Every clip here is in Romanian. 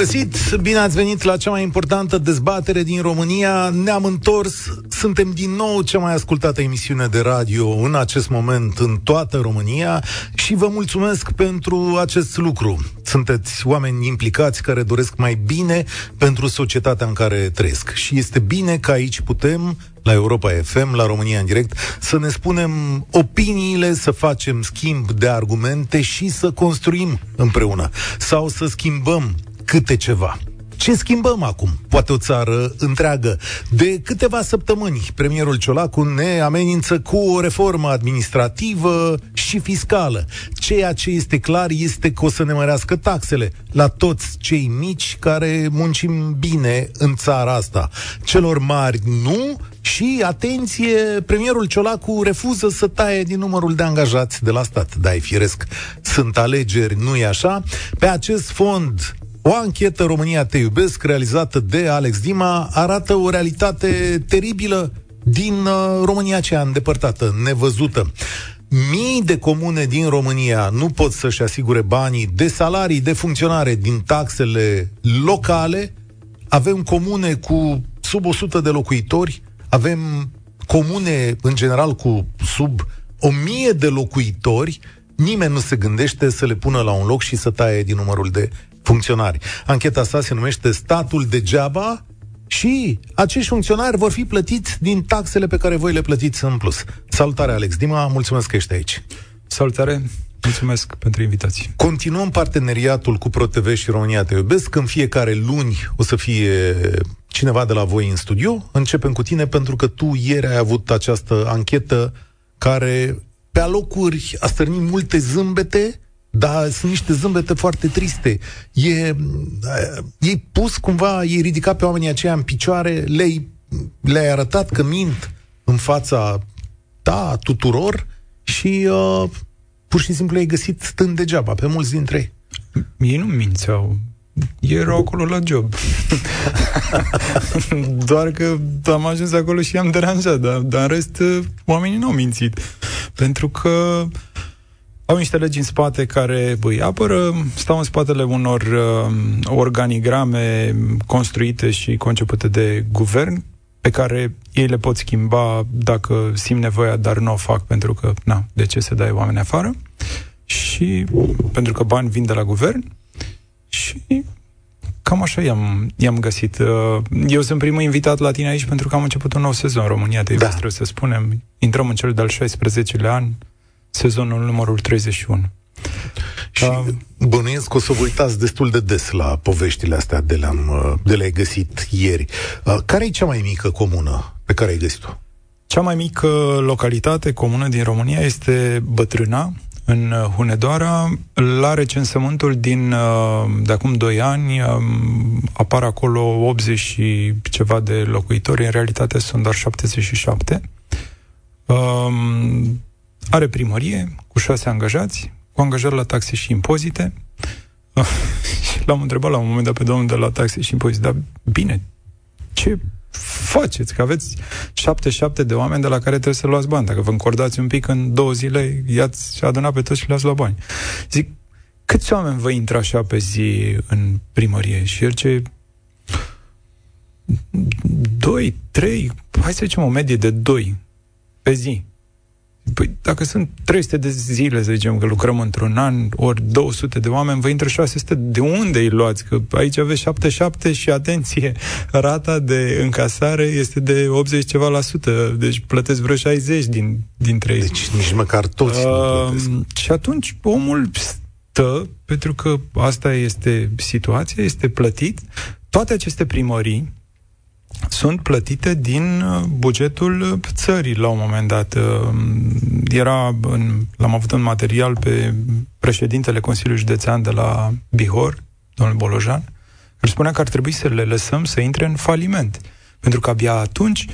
Găsit! Bine ați venit la cea mai importantă dezbatere din România. Ne-am întors, suntem din nou cea mai ascultată emisiune de radio în acest moment în toată România și vă mulțumesc pentru acest lucru. Sunteți oameni implicați care doresc mai bine pentru societatea în care trăiesc. Și este bine că aici putem la Europa FM, la România în direct, să ne spunem opiniile, să facem schimb de argumente și să construim împreună. Sau să schimbăm câte ceva. Ce schimbăm acum? Poate o țară întreagă. De câteva săptămâni, premierul Ciolacu ne amenință cu o reformă administrativă și fiscală. Ceea ce este clar este că o să ne mărească taxele la toți cei mici care muncim bine în țara asta. Celor mari nu, și, atenție, premierul Ciolacu refuză să taie din numărul de angajați de la stat. Da, e firesc. Sunt alegeri, nu e așa? Pe acest fond, o anchetă România Te Iubesc, realizată de Alex Dima, arată o realitate teribilă din uh, România aceea îndepărtată, nevăzută. Mii de comune din România nu pot să-și asigure banii de salarii de funcționare din taxele locale. Avem comune cu sub 100 de locuitori, avem comune în general cu sub 1000 de locuitori, nimeni nu se gândește să le pună la un loc și să taie din numărul de funcționari. Ancheta asta se numește Statul degeaba și acești funcționari vor fi plătiți din taxele pe care voi le plătiți în plus. Salutare, Alex Dima, mulțumesc că ești aici. Salutare, mulțumesc pentru invitație. Continuăm parteneriatul cu ProTV și România Te Iubesc. În fiecare luni o să fie cineva de la voi în studio. Începem cu tine pentru că tu ieri ai avut această anchetă care pe alocuri a stârnit multe zâmbete, dar sunt niște zâmbete foarte triste. E, e pus cumva, e ridicat pe oamenii aceia în picioare, le-ai, le-ai arătat că mint în fața ta, tuturor și uh, pur și simplu ai găsit stând degeaba pe mulți dintre ei. Ei nu mințeau. Ei erau acolo la job. Doar că am ajuns acolo și am deranjat, dar, dar în rest oamenii nu au mințit. Pentru că au niște legi în spate care îi apără, stau în spatele unor uh, organigrame construite și concepute de guvern, pe care ei le pot schimba dacă simt nevoia, dar nu o fac pentru că, na, de ce să dai oameni afară? Și pentru că bani vin de la guvern și cam așa i-am, i-am găsit. Uh, eu sunt primul invitat la tine aici pentru că am început un nou sezon în România, de da. trebuie să spunem. Intrăm în cel de-al 16-lea an, sezonul numărul 31. Și uh, bănuiesc că o să vă uitați destul de des la poveștile astea de le-am uh, de le-ai găsit ieri. Uh, care e cea mai mică comună pe care ai găsit-o? Cea mai mică localitate comună din România este Bătrâna, în Hunedoara. La recensământul din de acum 2 ani um, apar acolo 80 și ceva de locuitori, în realitate sunt doar 77. Um, are primărie cu șase angajați, cu angajări la taxe și impozite. și l-am întrebat la un moment dat pe domnul de la taxe și impozite, dar bine, ce faceți? Că aveți 77 de oameni de la care trebuie să luați bani. Dacă vă încordați un pic în două zile, i-ați adunat pe toți și le-ați luat bani. Zic, câți oameni vă intră așa pe zi în primărie? Și el ce... Doi, trei, hai să zicem o medie de doi pe zi. Păi dacă sunt 300 de zile, să zicem, că lucrăm într-un an, ori 200 de oameni, vă intră 600, de unde îi luați? Că aici aveți 77 și, atenție, rata de încasare este de 80 ceva la sută, deci plătesc vreo 60 din, dintre ei. Deci nici măcar toți uh, nu Și atunci omul stă, pentru că asta este situația, este plătit. Toate aceste primării, sunt plătite din uh, bugetul uh, țării la un moment dat. Uh, era, în, l-am avut în material pe președintele Consiliului Județean de la Bihor, domnul Bolojan, care spunea că ar trebui să le lăsăm să intre în faliment, pentru că abia atunci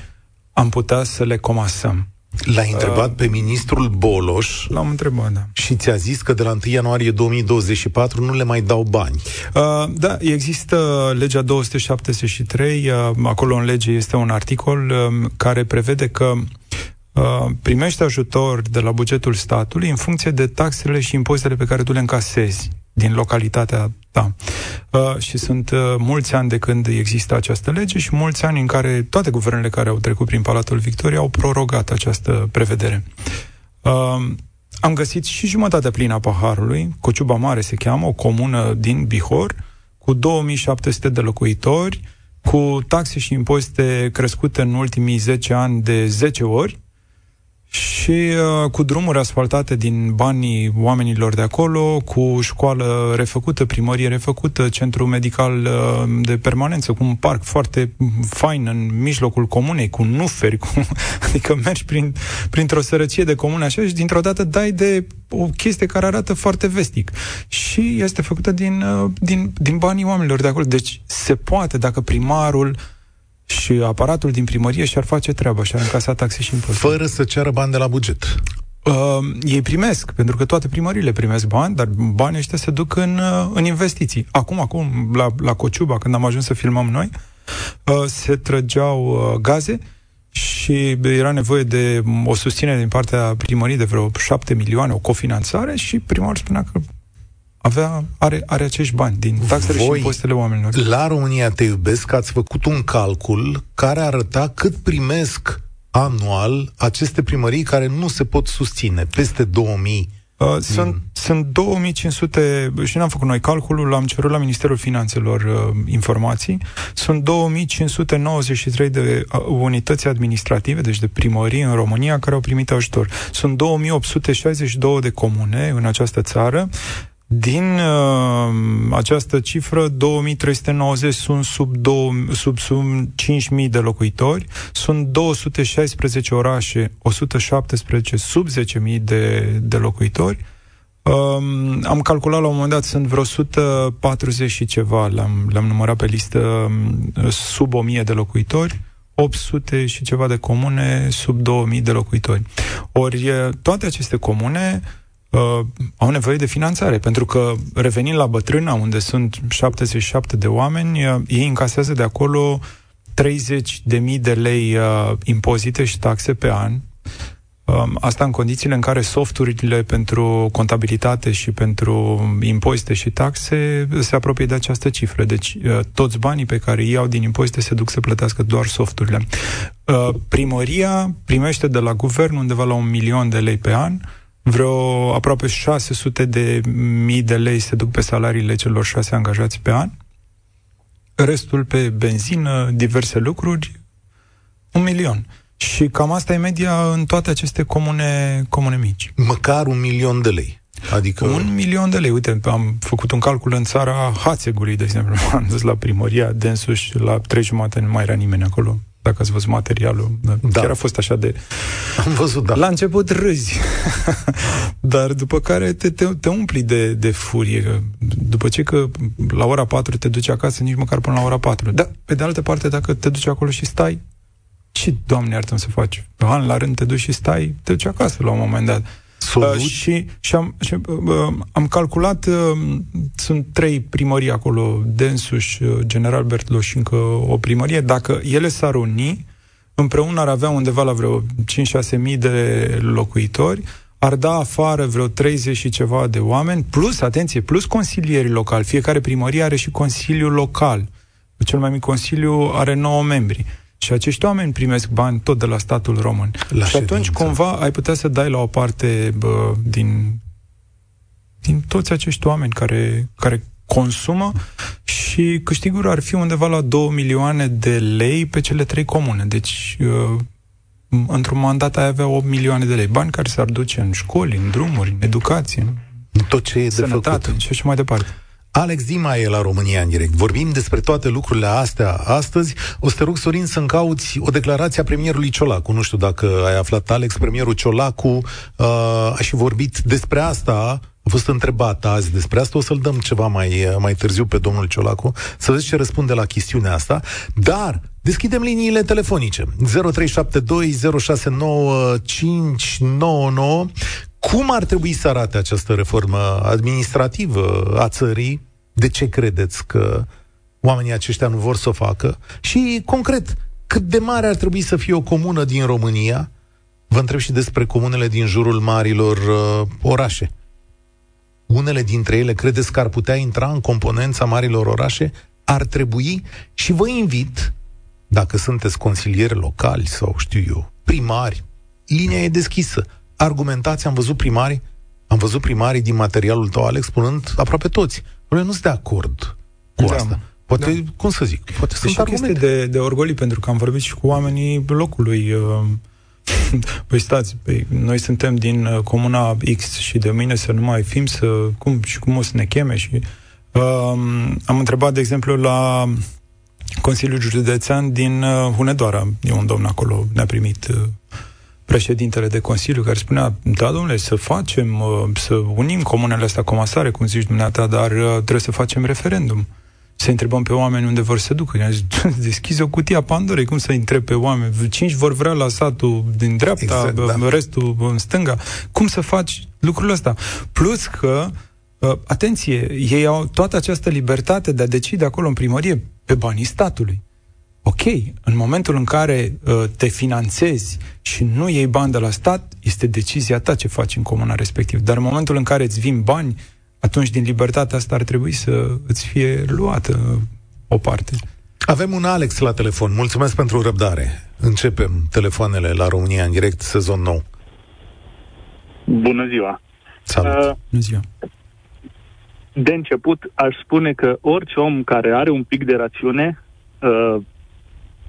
am putea să le comasăm. L-ai întrebat uh, pe ministrul Boloș? L-am întrebat, da. Și ți-a zis că de la 1 ianuarie 2024 nu le mai dau bani. Uh, Da, există legea 273 uh, Acolo în lege este un articol uh, Care prevede că uh, primești ajutor de la bugetul statului în funcție de taxele și impozitele pe care tu le încasezi din localitatea ta. Uh, și sunt uh, mulți ani de când există această lege și mulți ani în care toate guvernele care au trecut prin Palatul Victoriei au prorogat această prevedere. Uh, am găsit și jumătatea plină a paharului, Cociuba Mare se cheamă, o comună din Bihor, cu 2700 de locuitori, cu taxe și impozite crescute în ultimii 10 ani de 10 ori, și uh, cu drumuri asfaltate din banii oamenilor de acolo, cu școală refăcută, primărie refăcută, centru medical uh, de permanență, cu un parc foarte fain în mijlocul comunei, cu nuferi, cu, adică mergi prin, printr-o sărăcie de comune așa și dintr-o dată dai de o chestie care arată foarte vestic. Și este făcută din, uh, din, din banii oamenilor de acolo. Deci se poate, dacă primarul și aparatul din primărie și-ar face treaba și-ar încasa taxe și impozite. Fără să ceară bani de la buget. Uh, ei primesc, pentru că toate primările primesc bani, dar banii ăștia se duc în, uh, în investiții. Acum, acum, la, la Cociuba, când am ajuns să filmăm noi, uh, se trăgeau uh, gaze și era nevoie de o susținere din partea primării de vreo 7 milioane, o cofinanțare și primarul spunea că avea, are, are acești bani din taxele Voi, și impozitele oamenilor. La România Te Iubesc ați făcut un calcul care arăta cât primesc anual aceste primării care nu se pot susține, peste 2000 Uh, sunt, mm. sunt 2500, și n-am făcut noi calculul, am cerut la Ministerul Finanțelor uh, informații, sunt 2593 de uh, unități administrative, deci de primării în România, care au primit ajutor. Sunt 2862 de comune în această țară, din uh, această cifră, 2390 sunt sub, 2, sub, sub 5.000 de locuitori, sunt 216 orașe, 117 sub 10.000 de, de locuitori. Um, am calculat la un moment dat, sunt vreo 140 și ceva, le-am, le-am numărat pe listă um, sub 1000 de locuitori, 800 și ceva de comune sub 2000 de locuitori. Ori toate aceste comune uh, au nevoie de finanțare, pentru că revenind la Bătrâna, unde sunt 77 de oameni, uh, ei încasează de acolo 30 de mii de lei uh, impozite și taxe pe an. Uh, asta în condițiile în care softurile pentru contabilitate și pentru impozite și taxe se apropie de această cifră. Deci uh, toți banii pe care îi iau din impozite se duc să plătească doar softurile. Uh, primăria primește de la guvern undeva la un milion de lei pe an, vreo aproape 600 de mii de lei se duc pe salariile celor șase angajați pe an, restul pe benzină, diverse lucruri, un milion. Și cam asta e media în toate aceste comune, comune mici. Măcar un milion de lei. Adică... Un milion de lei. Uite, am făcut un calcul în țara Hațegului, de exemplu. Am dus la primăria Densuș, la trei jumate nu mai era nimeni acolo dacă ați văzut materialul. Da. Chiar a fost așa de... Am văzut, da. La început râzi, dar după care te, te, te umpli de, de furie. După ce că la ora 4 te duci acasă, nici măcar până la ora 4. Dar, pe de altă parte, dacă te duci acolo și stai, ce, Doamne, iartă să faci? An la rând te duci și stai, te duci acasă la un moment dat. Uh, și și, am, și uh, am calculat, uh, sunt trei primării acolo, Densuș, uh, General Bertloș și încă o primărie. Dacă ele s-ar uni, împreună ar avea undeva la vreo 5-6 mii de locuitori, ar da afară vreo 30 și ceva de oameni, plus, atenție, plus consilierii locali. Fiecare primărie are și consiliul local. Cel mai mic consiliu are 9 membri. Și acești oameni primesc bani tot de la statul român. La și ședință. atunci, cumva, ai putea să dai la o parte bă, din, din toți acești oameni care, care consumă și câștigul ar fi undeva la 2 milioane de lei pe cele trei comune. Deci, uh, într-un mandat ai avea 8 milioane de lei. Bani care s-ar duce în școli, în drumuri, în educație, în tot ce e de făcut. și așa mai departe. Alex Dima e la România în direct. Vorbim despre toate lucrurile astea astăzi. O să te rog, Sorin, să încauți o declarație a premierului Ciolacu. Nu știu dacă ai aflat, Alex, premierul Ciolacu uh, a și vorbit despre asta a fost întrebat azi despre asta, o să-l dăm ceva mai, mai târziu pe domnul Ciolacu, să vezi ce răspunde la chestiunea asta, dar Deschidem liniile telefonice 0372069599 Cum ar trebui să arate această reformă administrativă a țării? De ce credeți că oamenii aceștia nu vor să o facă? Și, concret, cât de mare ar trebui să fie o comună din România? Vă întreb și despre comunele din jurul marilor uh, orașe. Unele dintre ele credeți că ar putea intra în componența marilor orașe? Ar trebui și vă invit, dacă sunteți consilieri locali sau știu eu, primari, linia e deschisă. Argumentați, am văzut primari, am văzut primarii din materialul tău, Alex, spunând aproape toți. Noi nu sunt de acord cu da. asta. Poate, da. cum să zic, poate sunt și argumente. de, de orgolii, pentru că am vorbit și cu oamenii locului. Uh, păi stați, păi, noi suntem din uh, comuna X și de mine să nu mai fim, să, cum și cum o să ne cheme și uh, am întrebat, de exemplu, la Consiliul Județean din uh, Hunedoara, e un domn acolo, ne-a primit uh, președintele de Consiliu, care spunea, da, domnule, să facem, uh, să unim comunele astea comasare, cum zici dumneata, dar uh, trebuie să facem referendum. Uh, să întrebăm pe oameni unde vor să ducă. I-am zis, deschizi o cutie a Pandorei, cum să întreb pe oameni? Cinci vor vrea la satul din dreapta, exact, da. restul în stânga. Cum să faci lucrul ăsta? Plus că, uh, atenție, ei au toată această libertate de a decide acolo în primărie pe banii statului. Ok, în momentul în care uh, te finanțezi și nu iei bani de la stat, este decizia ta ce faci în comuna respectiv. Dar în momentul în care îți vin bani atunci din libertatea asta ar trebui să îți fie luată o parte. Avem un Alex la telefon. Mulțumesc pentru răbdare. Începem telefoanele la România în direct, sezon nou. Bună ziua! Salut! Uh, Bună ziua! De început, aș spune că orice om care are un pic de rațiune uh,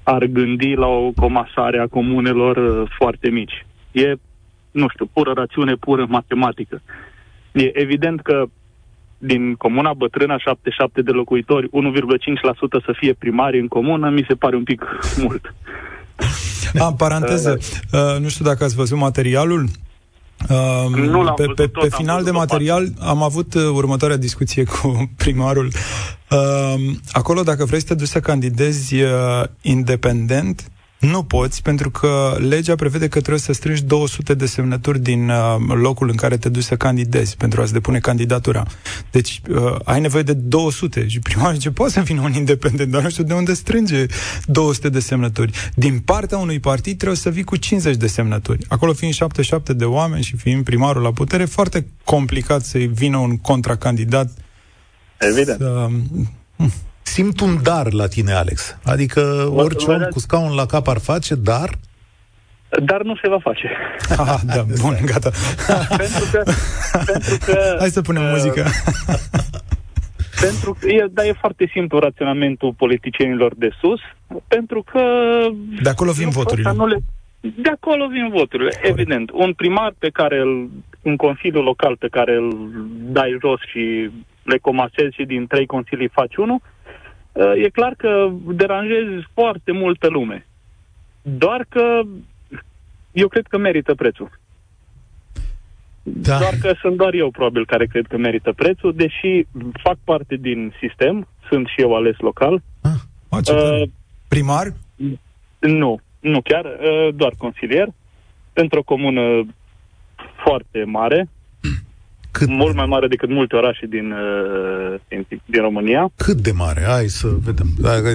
ar gândi la o comasare a comunelor uh, foarte mici. E, nu știu, pură rațiune, pură matematică. E evident că din comuna bătrână, 77 de locuitori, 1,5% să fie primari în comună, mi se pare un pic mult. A, paranteză, uh, nu știu dacă ați văzut materialul. Uh, nu pe, pe, pe final de material am avut uh, următoarea discuție cu primarul. Uh, acolo, dacă vrei să te duci să candidezi uh, independent, nu poți, pentru că legea prevede că trebuie să strângi 200 de semnături din uh, locul în care te duci să candidezi pentru a-ți depune candidatura. Deci uh, ai nevoie de 200 și prima zice, poate să vină un independent, dar nu știu de unde strânge 200 de semnături. Din partea unui partid trebuie să vii cu 50 de semnături. Acolo fiind 77 de oameni și fiind primarul la putere, foarte complicat să vină un contracandidat. Evident. Să, simt un dar la tine, Alex. Adică orice om cu scaun la cap ar face, dar... Dar nu se va face. Ah, da, bun, gata. pentru, că, pentru că... Hai să punem uh, muzică. pentru că, e, dar e foarte simplu raționamentul politicienilor de sus, pentru că... De acolo vin voturile. Nu le, de acolo vin voturile, Corect. evident. Un primar pe care îl, un consiliu local pe care îl dai jos și le comasezi și din trei consilii faci unul, Uh, e clar că deranjezi foarte multă lume. Doar că eu cred că merită prețul. Da. Doar că sunt doar eu, probabil, care cred că merită prețul, deși fac parte din sistem, sunt și eu ales local. Ah, uh, primar? Nu, nu chiar, uh, doar consilier, într-o comună foarte mare, cât mult mai mare decât multe orașe din, uh, din, din România. Cât de mare? Hai să vedem.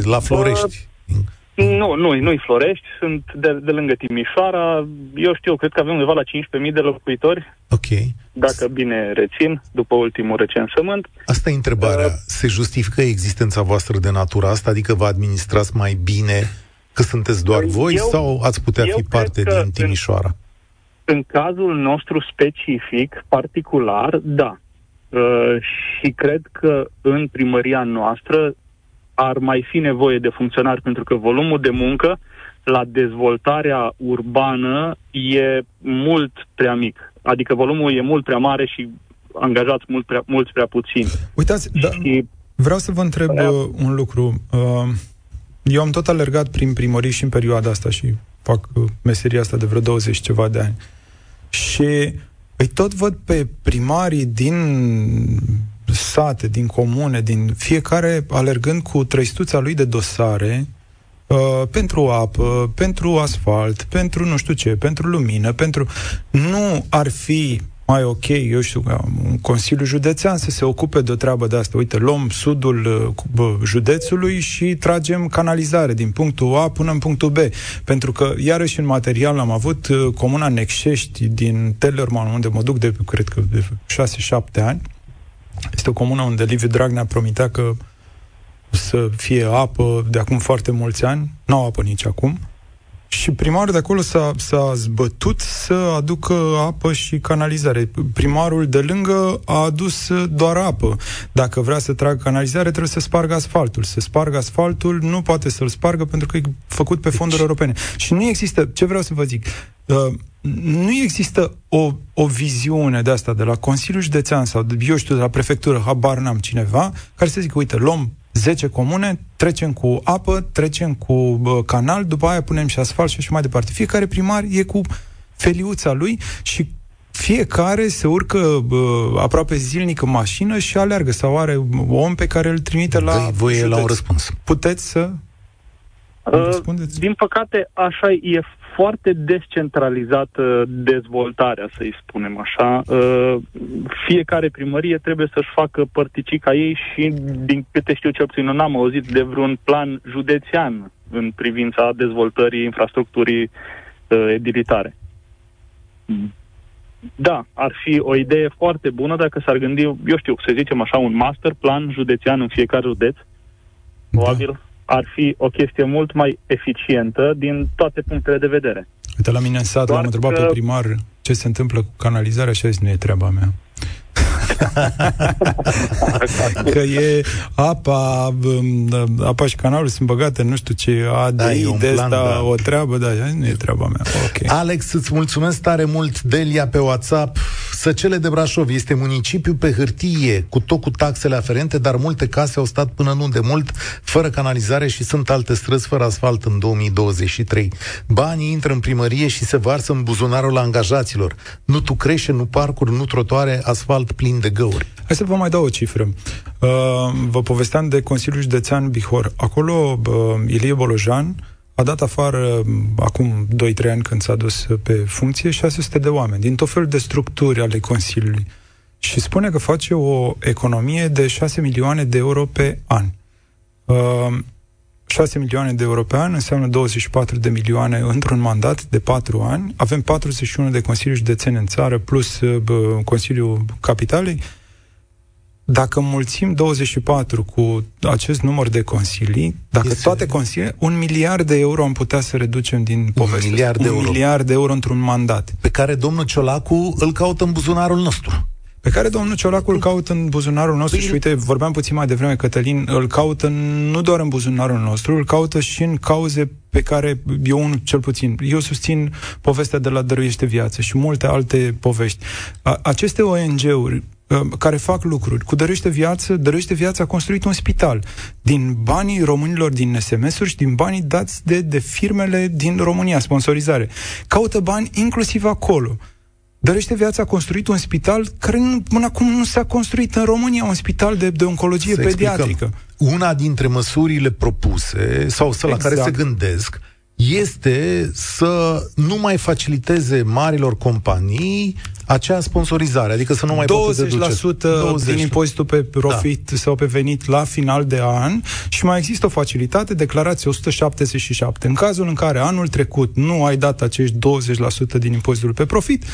La Florești. Uh, nu, nu, nu-i Florești, sunt de, de lângă Timișoara. Eu știu, cred că avem undeva la 15.000 de locuitori. Ok. Dacă bine rețin, după ultimul recensământ. Asta e întrebarea. Uh, Se justifică existența voastră de natură asta? Adică vă administrați mai bine că sunteți doar voi eu, sau ați putea fi parte din Timișoara? În, în cazul nostru specific, particular, da. Uh, și cred că în primăria noastră ar mai fi nevoie de funcționari pentru că volumul de muncă la dezvoltarea urbană e mult prea mic. Adică volumul e mult prea mare și angajați mult prea, mulți prea puțini. Uitați, da, și... vreau să vă întreb uh, un lucru. Uh, eu am tot alergat prin primării și în perioada asta și fac uh, meseria asta de vreo 20 ceva de ani. Și îi tot văd pe primarii din sate, din comune, din fiecare alergând cu trăistuța lui de dosare, uh, pentru apă, pentru asfalt, pentru nu știu ce, pentru lumină, pentru... Nu ar fi mai ok, eu știu, un Consiliu Județean să se ocupe de o treabă de asta. Uite, luăm sudul uh, județului și tragem canalizare din punctul A până în punctul B. Pentru că, iarăși, în material am avut uh, comuna Necșești din Tellerman, unde mă duc de, cred că, de 6-7 ani. Este o comună unde Liviu Dragnea promitea că să fie apă de acum foarte mulți ani. Nu au apă nici acum. Și primarul de acolo s-a, s-a zbătut să aducă apă și canalizare. Primarul de lângă a adus doar apă. Dacă vrea să tragă canalizare, trebuie să spargă asfaltul. Să spargă asfaltul nu poate să-l spargă pentru că e făcut pe fonduri deci... europene. Și nu există, ce vreau să vă zic, uh, nu există o, o viziune de asta de la Consiliul Județean sau, eu știu, de la prefectură, habar n-am cineva, care să zică, uite, luăm 10 comune, trecem cu apă, trecem cu uh, canal, după aia punem și asfalt și așa mai departe. Fiecare primar e cu feliuța lui și fiecare se urcă uh, aproape zilnic în mașină și aleargă sau are un om pe care îl trimite la Dă-i voie la un răspuns. Puteți să uh, Din păcate, așa e foarte descentralizată dezvoltarea, să-i spunem așa. Uh, fiecare primărie trebuie să-și facă părticica ei și, din câte știu cel puțin, nu am auzit de vreun plan județean în privința dezvoltării infrastructurii uh, edilitare. Da, ar fi o idee foarte bună dacă s-ar gândi, eu știu, să zicem așa, un master plan județean în fiecare județ. Da. Probabil da ar fi o chestie mult mai eficientă din toate punctele de vedere. Uite, la mine în sat l-am întrebat că... pe primar ce se întâmplă cu canalizarea și a zis, nu e treaba mea. că e apa, um, apa și canalul sunt băgate, nu știu ce, ADI, da, de asta, da. o treabă, da, nu e treaba mea. Okay. Alex, îți mulțumesc tare mult, Delia, pe WhatsApp. Săcele de Brașov este municipiu pe hârtie, cu tot cu taxele aferente, dar multe case au stat până nu de mult, fără canalizare și sunt alte străzi fără asfalt în 2023. Banii intră în primărie și se varsă în buzunarul angajaților. Nu tu crește, nu parcuri, nu trotoare, asfalt plin de găuri. Hai să vă mai dau o cifră. Uh, vă povesteam de Consiliul Județean Bihor. Acolo uh, Ilie Bolojan a dat afară uh, acum 2-3 ani când s-a dus pe funcție 600 de oameni din tot felul de structuri ale Consiliului. Și spune că face o economie de 6 milioane de euro pe an. Uh, 6 milioane de euro pe an înseamnă 24 de milioane într-un mandat de 4 ani. Avem 41 de consilii județene în țară, plus uh, Consiliul Capitalei. Dacă mulțim 24 cu acest număr de consilii, dacă este... toate consilii, un miliard de euro am putea să reducem din poveste. Un miliard de un euro. miliard de euro într-un mandat. Pe care domnul Ciolacu îl caută în buzunarul nostru pe care domnul Ciolacu îl caută în buzunarul nostru păi... și uite, vorbeam puțin mai devreme, Cătălin, îl caută nu doar în buzunarul nostru, îl caută și în cauze pe care eu, unul cel puțin, eu susțin povestea de la Dăruiește Viață și multe alte povești. A, aceste ONG-uri care fac lucruri. Cu Dăruiește Viață, Dăruiește Viață a construit un spital din banii românilor din SMS-uri și din banii dați de, de firmele din România, sponsorizare. Caută bani inclusiv acolo. Dărește Viața a construit un spital care nu, până acum nu s-a construit în România, un spital de, de oncologie să pediatrică. Explicăm. Una dintre măsurile propuse, sau să exact. la care se exact. gândesc, este să nu mai faciliteze marilor companii acea sponsorizare, adică să nu mai 20% poată 20%. din impozitul pe profit da. sau pe venit la final de an și mai există o facilitate, declarație 177. În cazul în care anul trecut nu ai dat acești 20% din impozitul pe profit,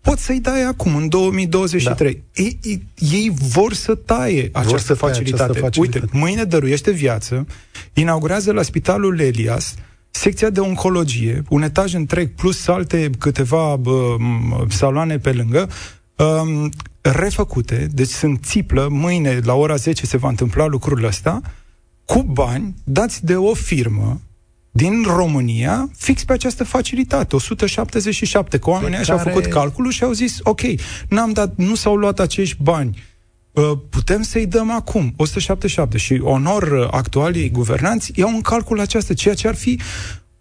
poți să-i dai acum, în 2023. Da. Ei, ei, ei vor să taie această, vor să facilitate. această facilitate. Uite, mâine dăruiește viață, inaugurează la Spitalul Elias secția de oncologie, un etaj întreg, plus alte câteva bă, saloane pe lângă, um, refăcute, deci sunt țiplă, mâine la ora 10 se va întâmpla lucrul ăsta, cu bani dați de o firmă din România fix pe această facilitate, 177, că oamenii care... și-au făcut calculul și au zis, ok, n-am dat, nu s-au luat acești bani, uh, putem să-i dăm acum 177 și onor uh, actualii guvernanți iau în calcul această, ceea ce ar fi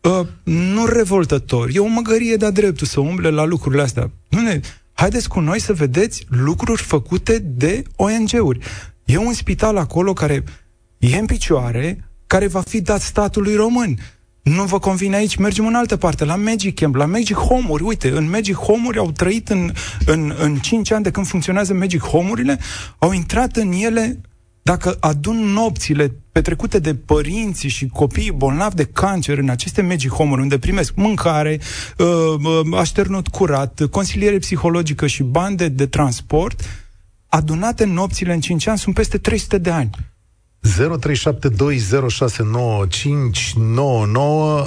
uh, nu revoltător, e o măgărie de-a dreptul să umble la lucrurile astea. Nu ne, haideți cu noi să vedeți lucruri făcute de ONG-uri. E un spital acolo care e în picioare, care va fi dat statului român nu vă convine aici, mergem în altă parte, la Magic Camp, la Magic Home-uri. Uite, în Magic Home-uri au trăit în, în, în 5 ani de când funcționează Magic Home-urile, au intrat în ele dacă adun nopțile petrecute de părinții și copiii bolnavi de cancer în aceste Magic Home-uri, unde primesc mâncare, uh, uh, așternut curat, consiliere psihologică și bani de, de transport, adunate nopțile în 5 ani sunt peste 300 de ani. 0372069599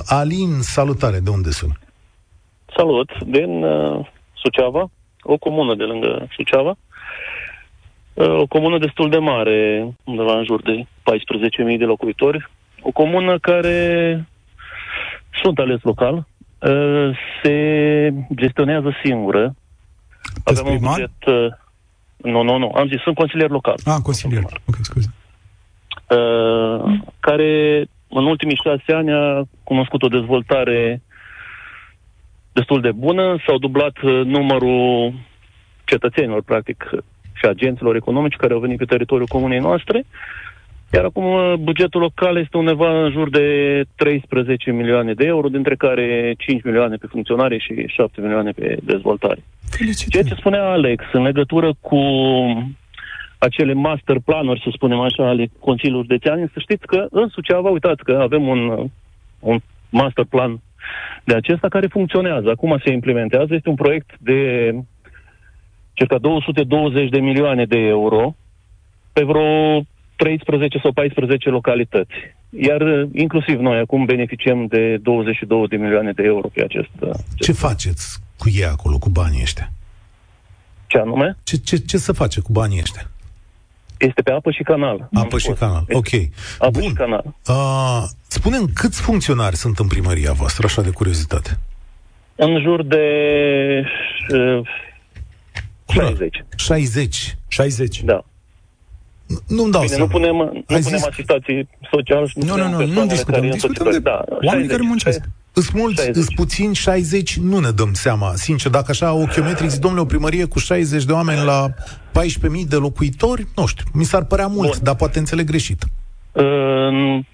Alin, salutare, de unde sunt? Salut, din uh, Suceava, o comună de lângă Suceava. Uh, o comună destul de mare, undeva în jur de 14.000 de locuitori. O comună care sunt ales local, uh, se gestionează singură. Avem un buget... Uh, nu, nu, nu, am zis, sunt consilier local. Ah, consilier, ok, scuze. Uh, care în ultimii șase ani a cunoscut o dezvoltare destul de bună, s-au dublat uh, numărul cetățenilor, practic, și agenților economici care au venit pe teritoriul comunei noastre, iar acum uh, bugetul local este undeva în jur de 13 milioane de euro, dintre care 5 milioane pe funcționare și 7 milioane pe dezvoltare. Felicitări. Ceea ce spunea Alex în legătură cu acele master planuri, să spunem așa, ale Consiliului Județean, să știți că în Suceava, uitați că avem un, un master plan de acesta care funcționează. Acum se implementează. Este un proiect de circa 220 de milioane de euro pe vreo 13 sau 14 localități. Iar inclusiv noi acum beneficiem de 22 de milioane de euro pe acest... Ce faceți cu ei acolo, cu banii ăștia? Ce anume? Ce, ce, ce să face cu banii ăștia? Este pe apă și canal. Apă și canal, ok. Apă Bun. și canal. Uh, spune câți funcționari sunt în primăria voastră, așa de curiozitate? În jur de uh, 60. 60. 60. Da. Nu-mi dau Bine, seama. nu punem, nu Ai punem zis- asistații sociali și Nu, nu, punem nu, persoanele nu discutăm, care discutăm însoțitoare. de da, oamenii 60. care muncesc. Îs mulți, 60. îs puțini 60, nu ne dăm seama. Sincer, dacă așa ochiometric zic, domnule, o primărie cu 60 de oameni la 14.000 de locuitori, nu știu, mi s-ar părea mult, Bun. dar poate înțeleg greșit. Uh,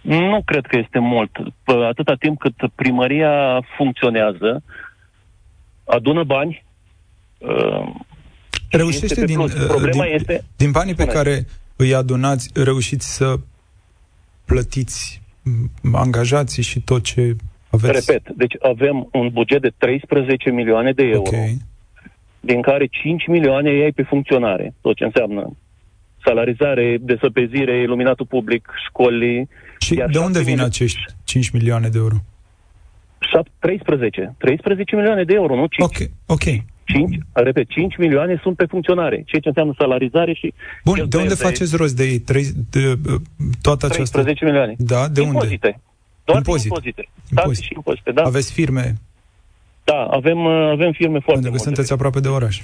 nu cred că este mult. P- Atâta timp cât primăria funcționează, adună bani, uh, Reușește este pe din, plus. uh, Problema din, este- din banii pe Spune. care îi adunați, reușiți să plătiți m, angajații și tot ce aveți? repet, deci avem un buget de 13 milioane de euro, Ok. din care 5 milioane ei pe funcționare, tot ce înseamnă salarizare, desăpezire, iluminatul public, școli. Și Iar de unde șapte vin mili- acești 5 milioane de euro? șap- 13. 13 milioane de euro, nu 5. Ok, ok. 5, repet, 5 milioane sunt pe funcționare, ceea ce înseamnă salarizare și Bun, de cheltuieli unde faceți rost de ei? Trei, de, uh, toată această... 13 milioane. Da, de unde? impozite. Doar Impozit. din impozite. Taxe Impozit. și impozite, da. Aveți firme, Da, avem, uh, avem firme foarte pentru că multe. sunteți aproape de oraș.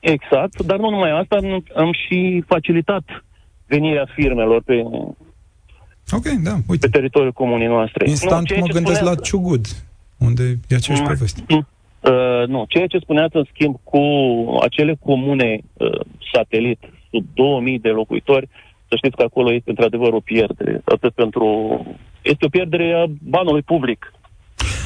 Exact, dar nu numai asta, am, am și facilitat venirea firmelor pe, Ok, da, pe uite. teritoriul comunii noastre. Instant ceea mă ce gândesc la spuneați- Ciugud, unde e aceeași Mm. poveste. Uh, nu, ceea ce spuneați în schimb cu acele comune uh, satelit sub 2000 de locuitori, să știți că acolo este într-adevăr o pierdere. Atât pentru... Este o pierdere a banului public.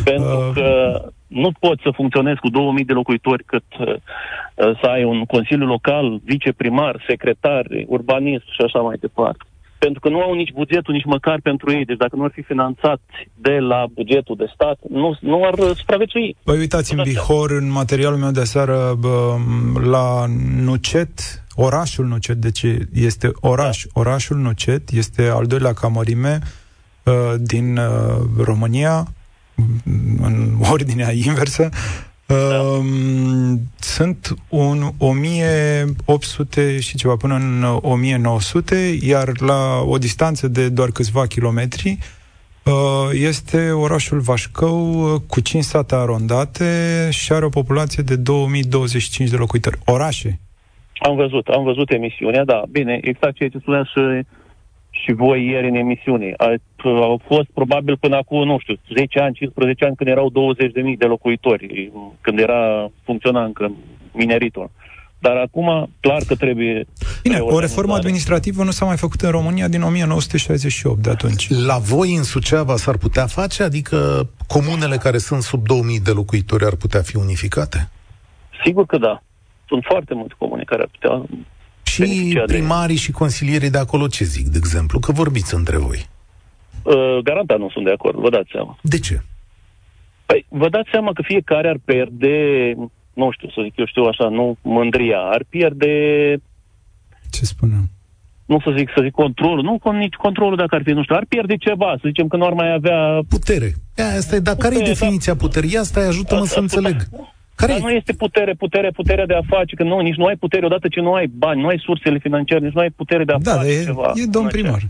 Pentru Uh. că nu poți să funcționezi cu 2000 de locuitori cât uh, uh, să ai un consiliu local, viceprimar, secretar, urbanist și așa mai departe. Pentru că nu au nici bugetul, nici măcar pentru ei. Deci dacă nu ar fi finanțați de la bugetul de stat, nu, nu ar uh, supraviețui. Păi uitați, în Tot așa. Bihor, în materialul meu de seară, bă, la Nucet, orașul Nucet, deci este oraș, orașul Nucet, este al doilea ca mărime uh, din uh, România, în ordinea inversă, Uh, sunt un 1800 și ceva până în 1900, iar la o distanță de doar câțiva kilometri uh, este orașul Vașcău uh, cu 5 sate arondate și are o populație de 2025 de locuitori. Orașe. Am văzut, am văzut emisiunea, da, bine, exact ceea ce spunea și, și voi ieri în emisiune. A, au fost probabil până acum, nu știu, 10 ani, 15 ani, când erau 20.000 de locuitori, când era funcționa încă mineritul. Dar acum, clar că trebuie... Bine, o reformă administrativă nu s-a mai făcut în România din 1968 de atunci. La voi în Suceava s-ar putea face? Adică comunele care sunt sub 2000 de locuitori ar putea fi unificate? Sigur că da. Sunt foarte multe comune care ar putea Și primarii de... și consilierii de acolo ce zic, de exemplu? Că vorbiți între voi. Uh, garantat nu sunt de acord, vă dați seama. De ce? Păi, vă dați seama că fiecare ar pierde, nu știu, să zic eu știu așa, nu mândria, ar pierde... Ce spuneam? Nu să zic, să zic controlul, nu nici controlul dacă ar fi, nu știu, ar pierde ceva, să zicem că nu ar mai avea... Putere. Ia, asta e, dar care e da. definiția puterii? Asta e, ajută-mă să înțeleg. Care Dar nu este putere, putere, puterea de a face, că nu, nici nu ai putere odată ce nu ai bani, nu ai sursele financiare, nici nu ai putere de a da, face e, ceva. e domn primar.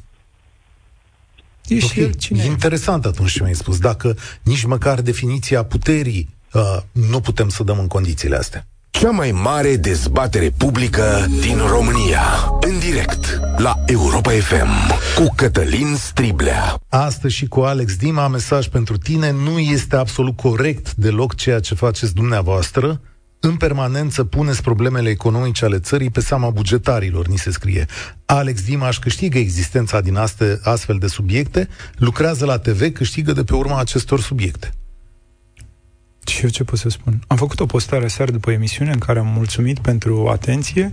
E okay. și el cine e interesant atunci ce mi-ai spus. Dacă nici măcar definiția puterii uh, nu putem să dăm în condițiile astea. Cea mai mare dezbatere publică din România. În direct la Europa FM cu Cătălin Striblea. Astăzi și cu Alex Dima, mesaj pentru tine. Nu este absolut corect deloc ceea ce faceți dumneavoastră în permanență puneți problemele economice ale țării pe seama bugetarilor, ni se scrie. Alex Dimaș câștigă existența din aste, astfel de subiecte, lucrează la TV, câștigă de pe urma acestor subiecte. Și eu ce pot să spun? Am făcut o postare seară după emisiune în care am mulțumit pentru atenție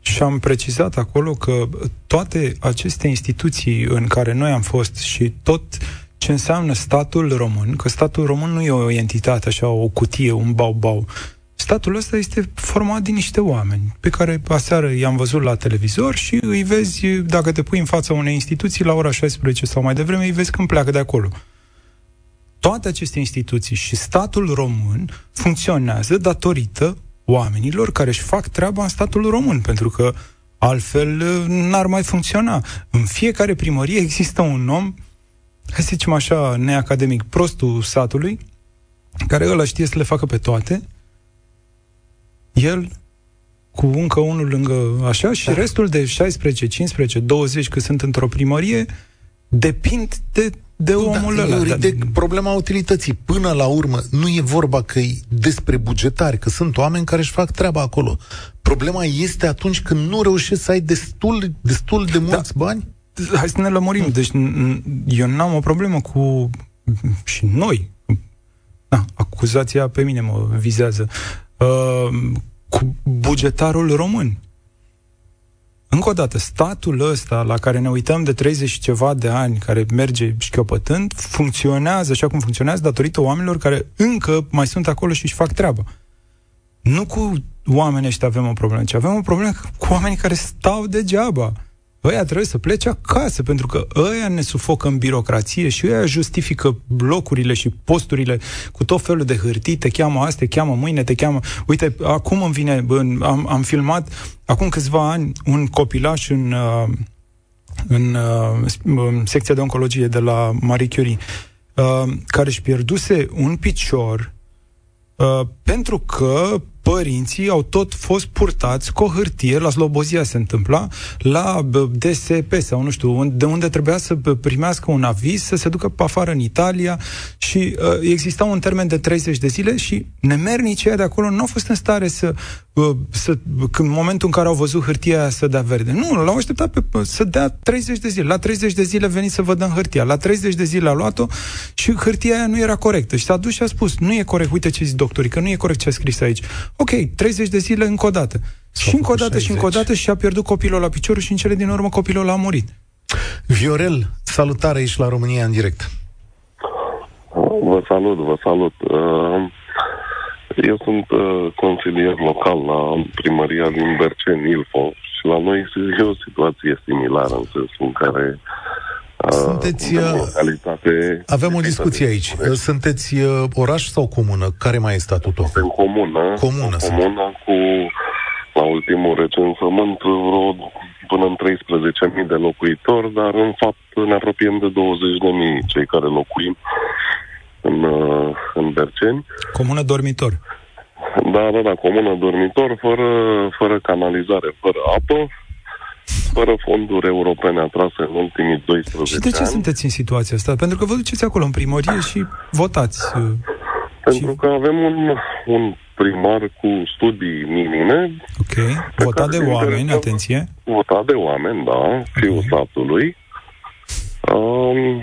și am precizat acolo că toate aceste instituții în care noi am fost și tot ce înseamnă statul român, că statul român nu e o entitate așa, o cutie, un bau-bau, Statul ăsta este format din niște oameni pe care aseară i-am văzut la televizor și îi vezi, dacă te pui în fața unei instituții la ora 16 sau mai devreme, îi vezi când pleacă de acolo. Toate aceste instituții și statul român funcționează datorită oamenilor care își fac treaba în statul român, pentru că altfel uh, n-ar mai funcționa. În fiecare primărie există un om, hai să zicem așa, neacademic, prostul satului, care ăla știe să le facă pe toate, el cu încă unul lângă așa și da. restul de 16, 15, 20 că sunt într-o primărie depind de de omul da, ăla. De problema utilității. Până la urmă, nu e vorba că e despre bugetari, că sunt oameni care își fac treaba acolo. Problema este atunci când nu reușești să ai destul, destul de mulți da. bani? Hai să ne lămurim. Deci eu n-am o problemă cu și noi. Da, acuzația pe mine mă vizează. Uh, cu bugetarul român. Încă o dată, statul ăsta la care ne uităm de 30 și ceva de ani, care merge șchiopătând, funcționează așa cum funcționează datorită oamenilor care încă mai sunt acolo și își fac treaba. Nu cu oamenii ăștia avem o problemă, ci avem o problemă cu oamenii care stau degeaba ăia trebuie să plece acasă, pentru că ăia ne sufocă în birocrație și ăia justifică blocurile și posturile cu tot felul de hârtii, te cheamă azi, te cheamă mâine, te cheamă... Uite, acum îmi vine, am, am filmat, acum câțiva ani, un copilaș în, uh, în, uh, în secția de oncologie de la Marie Curie, uh, care își pierduse un picior pentru că părinții au tot fost purtați cu o hârtie, la Slobozia se întâmpla, la DSP sau nu știu, de unde trebuia să primească un aviz, să se ducă pe afară în Italia și uh, exista un termen de 30 de zile și nemernicii de acolo nu au fost în stare să, uh, să în momentul în care au văzut hârtia aia să dea verde. Nu, l-au așteptat pe, să dea 30 de zile. La 30 de zile veniți să vă dăm hârtia. La 30 de zile a luat-o și hârtia aia nu era corectă. Și s-a dus și a spus, nu e corect, uite ce zic doctorii, că nu e corect ce a scris aici. Ok, 30 de zile încă o dată. S-a și încă o dată 60. și încă o dată și a pierdut copilul la picior și în cele din urmă copilul a murit. Viorel, salutare aici la România în direct. Vă salut, vă salut. Uh, eu sunt uh, consilier local la primăria din Berceni, Ilfo, și la noi e o situație similară în sensul în care sunteți, uh, realitate avem o discuție aici. De sunteți uh, oraș sau comună? Care mai e statutul? Suntem comună. Comună. Comună cu, la ultimul recensământ, vreo până în 13.000 de locuitori, dar în fapt ne apropiem de 20.000 cei care locuim în, uh, în Berceni. Comună dormitor. Da, da, da, comună dormitor, fără, fără canalizare, fără apă, fără fonduri europene atrase în ultimii 12 Și de ce ani. sunteți în situația asta? Pentru că vă duceți acolo în primărie și votați. Pentru că avem un, un primar cu studii minime. Ok. Votat de oameni, atenție. Votat de oameni, da, fiul okay. satului, um,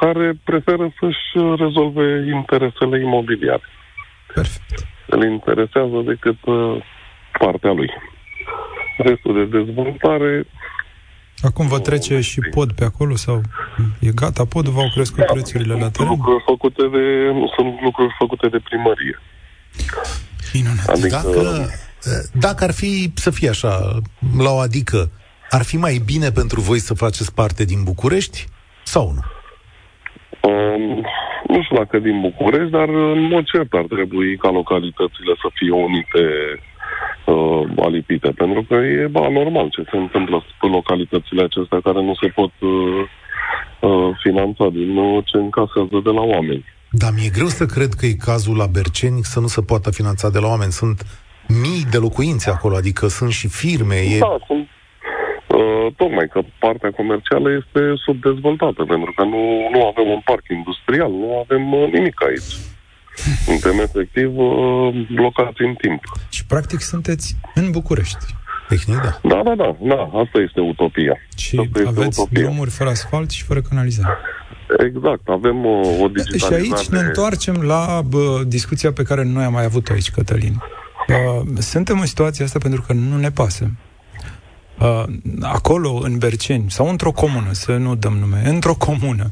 care preferă să-și rezolve interesele imobiliare. Perfect. Îl interesează decât uh, partea lui. Restul de dezvoltare Acum vă trece și pod pe acolo sau e gata podul, v-au crescut da, prețurile la teren? Lucruri făcute de, sunt lucruri făcute de primărie. Minunat. Adică... Dacă, dacă ar fi să fie așa, la o adică, ar fi mai bine pentru voi să faceți parte din București sau nu? Um, nu știu dacă din București, dar în mod cert ar trebui ca localitățile să fie unite uh, alipite, pentru că e ba, normal ce se întâmplă în localitățile acestea care nu se pot uh, uh, finanța din uh, ce încasează de la oameni. Dar mi-e greu să cred că e cazul la Berceni să nu se poată finanța de la oameni. Sunt mii de locuințe acolo, adică sunt și firme. E... Da, sunt Uh, tocmai că partea comercială este subdezvoltată, pentru că nu, nu avem un parc industrial, nu avem uh, nimic aici. Suntem efectiv uh, blocați în timp. Și practic sunteți în București. Tehnic, da. Da, da, da, da, asta este utopia. Și asta este aveți utopia. drumuri fără asfalt și fără canalizare. Exact, avem o, o digitalizare... Și aici ne întoarcem la bă, discuția pe care noi am mai avut aici, Cătălin. Uh, suntem în situația asta pentru că nu ne pasă. Uh, acolo, în Berceni, sau într-o comună, să nu dăm nume, într-o comună,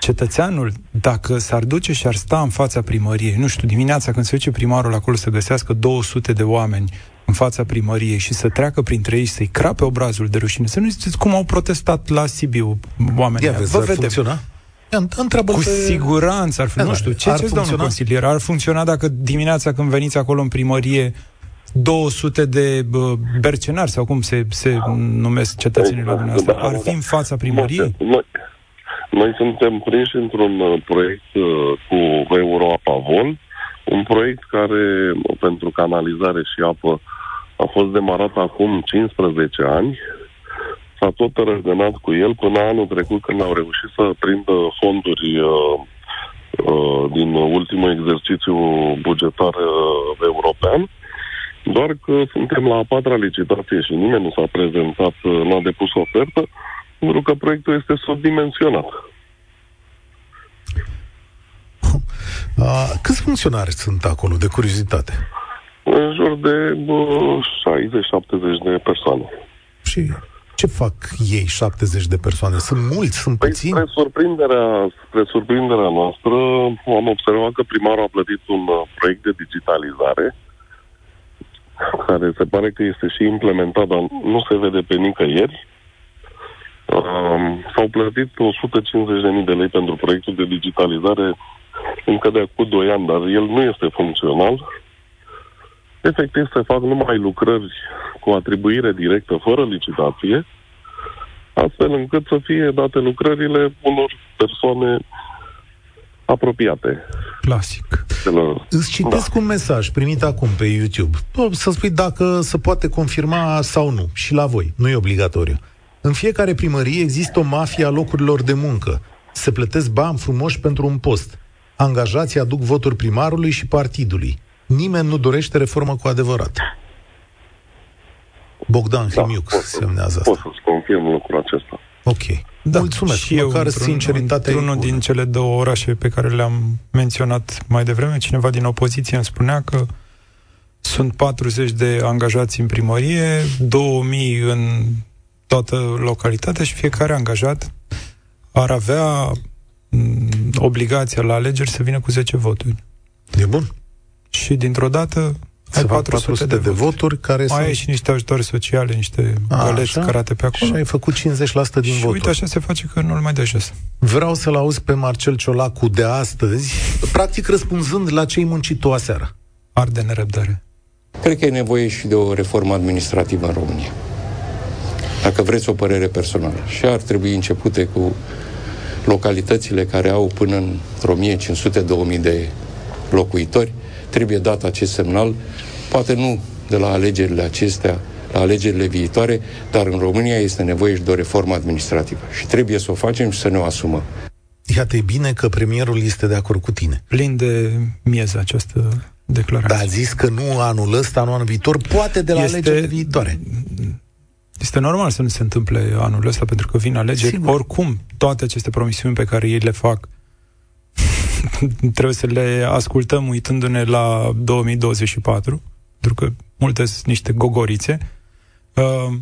cetățeanul, dacă s-ar duce și ar sta în fața primăriei, nu știu, dimineața când se duce primarul acolo să găsească 200 de oameni în fața primăriei și să treacă printre ei, să-i crape obrazul de rușine, să nu ziceți cum au protestat la Sibiu oamenii. Ia vezi, Vă vedem. Funcționa? Întreabă Cu pe... siguranță ar fi. Da, nu știu, ce ce domnul consilier? Ar funcționa dacă dimineața când veniți acolo în primărie 200 de uh, bercenari sau cum se, se numesc cetățenilor exact, dumneavoastră, da, ar fi în fața primăriei? Noi, noi suntem prinși într-un uh, proiect uh, cu Europa Vol, un proiect care, pentru canalizare și apă, a fost demarat acum 15 ani. S-a tot răzgănat cu el până anul trecut când au reușit să prindă fonduri uh, uh, din ultimul exercițiu bugetar uh, european. Doar că suntem la a patra licitație și nimeni nu s-a prezentat, nu a depus ofertă, pentru că proiectul este subdimensionat. Uh, câți funcționari sunt acolo, de curiozitate? În jur de 60-70 de persoane. Și ce fac ei, 70 de persoane? Sunt mulți, sunt păi, puțini? Spre surprinderea, spre surprinderea noastră, am observat că primarul a plătit un uh, proiect de digitalizare care se pare că este și implementat, dar nu se vede pe nicăieri. Um, s-au plătit 150.000 de lei pentru proiectul de digitalizare încă de acum 2 ani, dar el nu este funcțional. Efectiv, se fac numai lucrări cu atribuire directă, fără licitație, astfel încât să fie date lucrările unor persoane apropiate. Clasic. Îți citesc da. un mesaj primit acum pe YouTube. Să spui dacă se poate confirma sau nu. Și la voi. Nu e obligatoriu. În fiecare primărie există o mafie a locurilor de muncă. Se plătesc bani frumoși pentru un post. Angajații aduc voturi primarului și partidului. Nimeni nu dorește reformă cu adevărat. Bogdan da, Himiuc semnează asta. Pot să-ți confirm lucrul acesta. Ok. Da, Mulțumesc. Și eu, măcar într-un, sinceritatea într-unul din cele două orașe pe care le-am menționat mai devreme, cineva din opoziție îmi spunea că sunt 40 de angajați în primărie, 2000 în toată localitatea și fiecare angajat ar avea mm, obligația la alegeri să vină cu 10 voturi. E bun. Și dintr-o dată ai 400, 400 de, de voturi, voturi care mai sunt... ai și niște ajutoare sociale, niște găleți cărate pe acolo. Și ai făcut 50% din și voturi. Și uite, așa se face că nu-l mai dă jos. Vreau să-l auzi pe Marcel Ciolacu de astăzi, practic răspunzând la ce-ai muncit tu aseară. Arde nerăbdare. Cred că e nevoie și de o reformă administrativă în România. Dacă vreți o părere personală. Și ar trebui începute cu localitățile care au până în 1500-2000 de locuitori, trebuie dat acest semnal, poate nu de la alegerile acestea, la alegerile viitoare, dar în România este nevoie și de o reformă administrativă. Și trebuie să o facem și să ne o asumăm. iată, e bine că premierul este de acord cu tine. Plin de mieză această declarație. Dar a zis că nu anul ăsta, nu anul viitor, poate de la este, alegerile viitoare. Este normal să nu se întâmple anul ăsta, pentru că vin alegeri. Sigur. Oricum, toate aceste promisiuni pe care ei le fac, trebuie să le ascultăm uitându-ne la 2024, pentru că multe sunt niște gogorițe. Uh,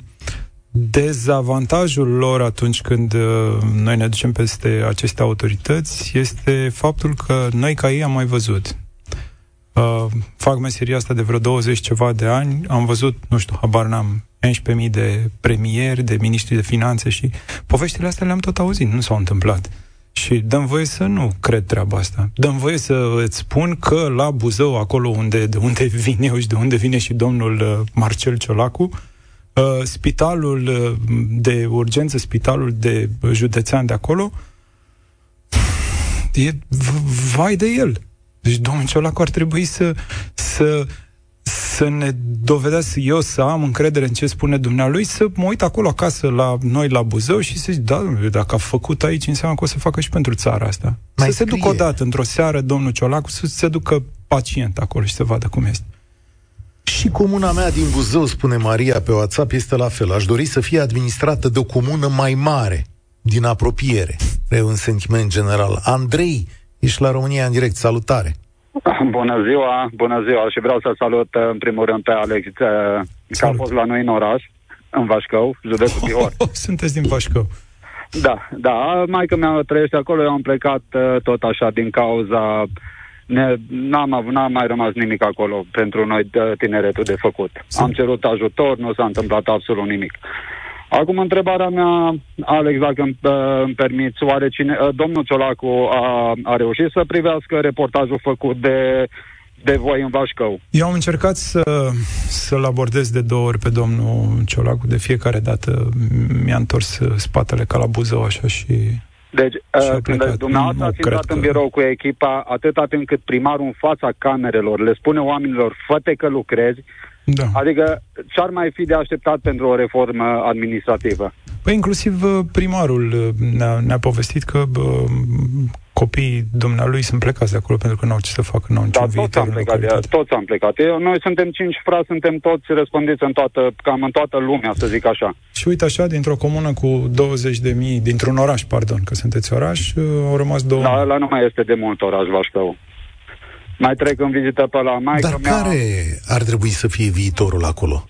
Dezavantajul lor atunci când uh, noi ne ducem peste aceste autorități este faptul că noi ca ei am mai văzut. Uh, fac meseria asta de vreo 20 ceva de ani, am văzut, nu știu, habar n-am, 11.000 de premieri, de miniștri de finanțe și poveștile astea le-am tot auzit, nu s-au întâmplat. Și dăm voie să nu cred treaba asta. Dăm voie să îți spun că la Buzău, acolo unde, de unde vin eu și de unde vine și domnul uh, Marcel Ciolacu, uh, spitalul uh, de urgență, spitalul de județean de acolo, e vai de el. Deci domnul Ciolacu ar trebui să, să să ne dovedească eu să am încredere în ce spune dumnealui, să mă uit acolo acasă la noi la Buzău și să zic, da, dacă a făcut aici, înseamnă că o să facă și pentru țara asta. Mai să scrie. se ducă odată într-o seară domnul Ciolacu, să se ducă pacient acolo și să vadă cum este. Și comuna mea din Buzău, spune Maria pe WhatsApp, este la fel. Aș dori să fie administrată de o comună mai mare, din apropiere. E un sentiment general. Andrei, ești la România în direct. Salutare! Bună ziua, bună ziua și vreau să salut uh, în primul rând pe Alex, uh, că a fost la noi în oraș, în Vașcău, județul Bihor. Oh, sunteți din Vașcău. Da, da, mai că mea trăiește acolo, eu am plecat uh, tot așa din cauza ne, n-am, avut, n-am mai rămas nimic acolo pentru noi de tineretul de făcut. Sunt. Am cerut ajutor, nu s-a întâmplat absolut nimic. Acum, întrebarea mea, Alex, dacă îmi, uh, îmi permiți, oare cine, uh, domnul Ciolacu a, a reușit să privească reportajul făcut de, de voi în Vașcău? Eu am încercat să, să-l abordez de două ori pe domnul Ciolacu, de fiecare dată mi-a întors spatele ca la Buzău, așa și... Deci, uh, când dumneavoastră ați intrat în birou cu echipa, atâta timp cât primarul în fața camerelor le spune oamenilor, fă că lucrezi, da. Adică ce-ar mai fi de așteptat pentru o reformă administrativă? Păi inclusiv uh, primarul uh, ne-a, ne-a povestit că bă, uh, copiii dumnealui sunt plecați de acolo pentru că nu au ce să facă, nu au niciun da, toți am plecat, de, toți am plecat. Eu, noi suntem cinci frați, suntem toți răspândiți în toată, cam în toată lumea, să zic așa. Și uite așa, dintr-o comună cu 20 de mii, dintr-un oraș, pardon, că sunteți oraș, au rămas două... Da, la nu mai este de mult oraș, vă mai trec în vizită pe la maică Dar mea. care ar trebui să fie viitorul acolo?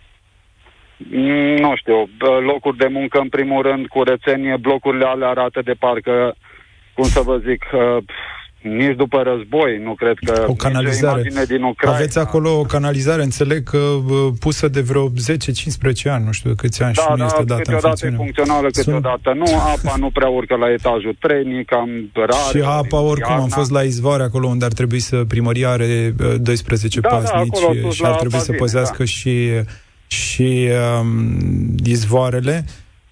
Mm, nu știu, locuri de muncă în primul rând, curățenie, blocurile alea arată de parcă, cum să vă zic, nici după război, nu cred că o canalizare. din Ucraina. Aveți acolo o canalizare, înțeleg că pusă de vreo 10-15 ani, nu știu de câți ani da, și nu da, este dată câteodată e funcțională, câteodată Sunt... nu, apa nu prea urcă la etajul 3, cam rare. Și apa oricum iarna. am fost la izvoare acolo unde ar trebui să primăria are 12 da, pasnici da, și ar trebui să păzească da. și și um, izvoarele.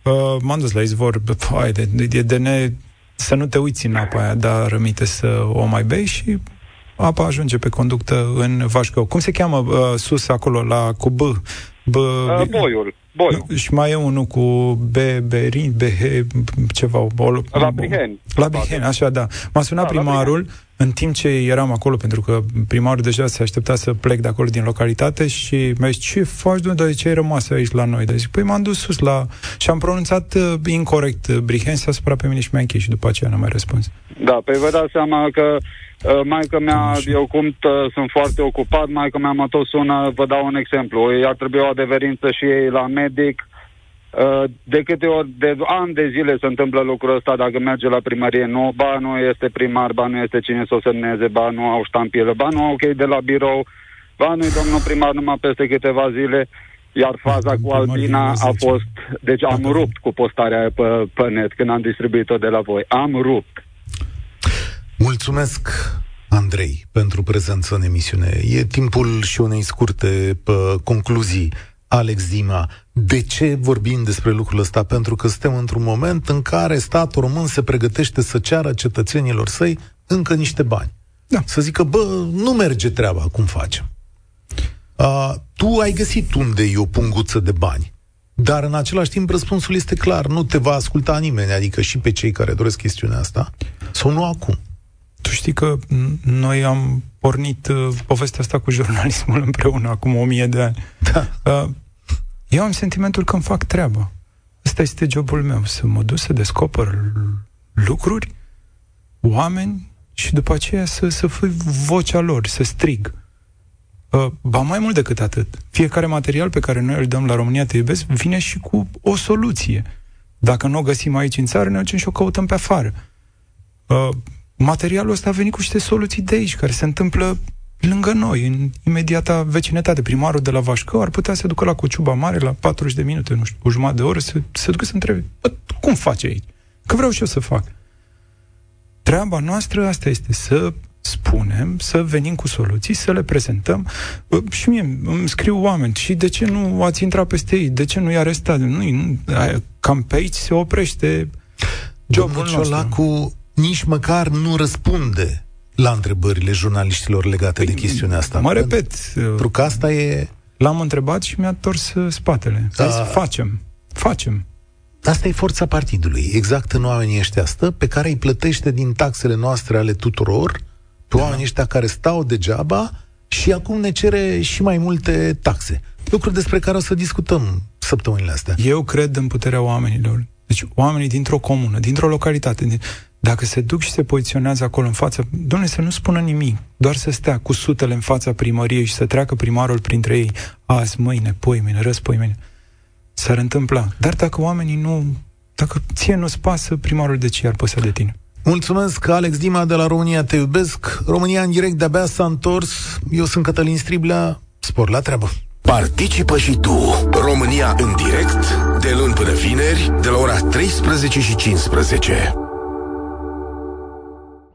Uh, m-am dus la izvor, hai, de, de, de ne să nu te uiți în apa aia, dar rămite să o mai bei și apa ajunge pe conductă în Vașcău. Cum se cheamă uh, sus acolo, la cu B? B uh, boiul. Boiul. Și mai e unul cu B, Berin, BH, ceva. O, la Briheni. La Briheni, așa, da. M-a sunat da, primarul în timp ce eram acolo, pentru că primarul deja se aștepta să plec de acolo din localitate și mi-a zis, ce faci, domnule, de ce ai rămas aici la noi? Deci, păi m-am dus sus la... Și am pronunțat uh, incorrect uh, Briheni, s-a supărat pe mine și mi-a închis și după aceea n-am mai răspuns. Da, păi vă dați seama că Uh, maica mea, eu cum uh, sunt foarte ocupat, maica mea mă tot sună, vă dau un exemplu, ar trebui o adeverință și ei la medic, uh, de câte ori, de ani de zile se întâmplă lucrul ăsta dacă merge la primărie, nu, ba nu este primar, ba nu este cine să o semneze, ba nu au ștampilă, ba nu au ok de la birou, ba nu domnul primar numai peste câteva zile, iar faza cu Albina a fost, deci am rupt cu postarea pe, pe net când am distribuit-o de la voi, am rupt. Mulțumesc, Andrei, pentru prezență în emisiune. E timpul și unei scurte pă, concluzii. Alex Dima, de ce vorbim despre lucrul ăsta? Pentru că suntem într-un moment în care statul român se pregătește să ceară cetățenilor săi încă niște bani. Da. Să zică, bă, nu merge treaba, cum facem? Uh, tu ai găsit unde e o punguță de bani Dar în același timp răspunsul este clar, nu te va asculta nimeni, adică și pe cei care doresc chestiunea asta, sau nu acum. Tu știi că noi am pornit uh, povestea asta cu jurnalismul împreună acum o mie de ani. Da. Uh, eu am sentimentul că îmi fac treaba. Ăsta este jobul meu, să mă duc să descoper lucruri, oameni și după aceea să, să fui vocea lor, să strig. Uh, ba mai mult decât atât. Fiecare material pe care noi îl dăm la România Te Iubesc vine și cu o soluție. Dacă nu o găsim aici în țară, ne ducem și o căutăm pe afară. Uh, materialul ăsta a venit cu niște soluții de aici, care se întâmplă lângă noi, în imediata vecinătate. Primarul de la Vașcău ar putea să ducă la Cociuba Mare la 40 de minute, nu știu, o jumătate de oră, să se ducă să întrebe, bă, cum face aici? Că vreau și eu să fac. Treaba noastră asta este să spunem, să venim cu soluții, să le prezentăm. Și mie îmi scriu oameni, și de ce nu ați intrat peste ei? De ce nu i arestat? Nu, nu, cam pe aici se oprește jobul nostru. nici măcar nu răspunde la întrebările jurnaliștilor legate păi, de chestiunea asta. Mă repet. Pentru că asta e... L-am întrebat și mi-a tors spatele. Da. Zis, facem, facem. Asta e forța partidului, exact în oamenii ăștia stă, pe care îi plătește din taxele noastre ale tuturor, pe da. oamenii ăștia care stau degeaba și acum ne cere și mai multe taxe. Lucruri despre care o să discutăm săptămânile astea. Eu cred în puterea oamenilor. Deci oamenii dintr-o comună, dintr-o localitate, dacă se duc și se poziționează acolo în față, domnule, să nu spună nimic, doar să stea cu sutele în fața primăriei și să treacă primarul printre ei, azi, mâine, poi mâine, răspoi mâine s-ar întâmpla. Dar dacă oamenii nu, dacă ție nu-ți pasă, primarul de ce ar păsa de tine? Mulțumesc, Alex Dima de la România Te Iubesc. România în direct de-abia s-a întors. Eu sunt Cătălin Striblea. Spor la treabă. Participă și tu. România în direct, de luni până vineri, de la ora 13 și 15.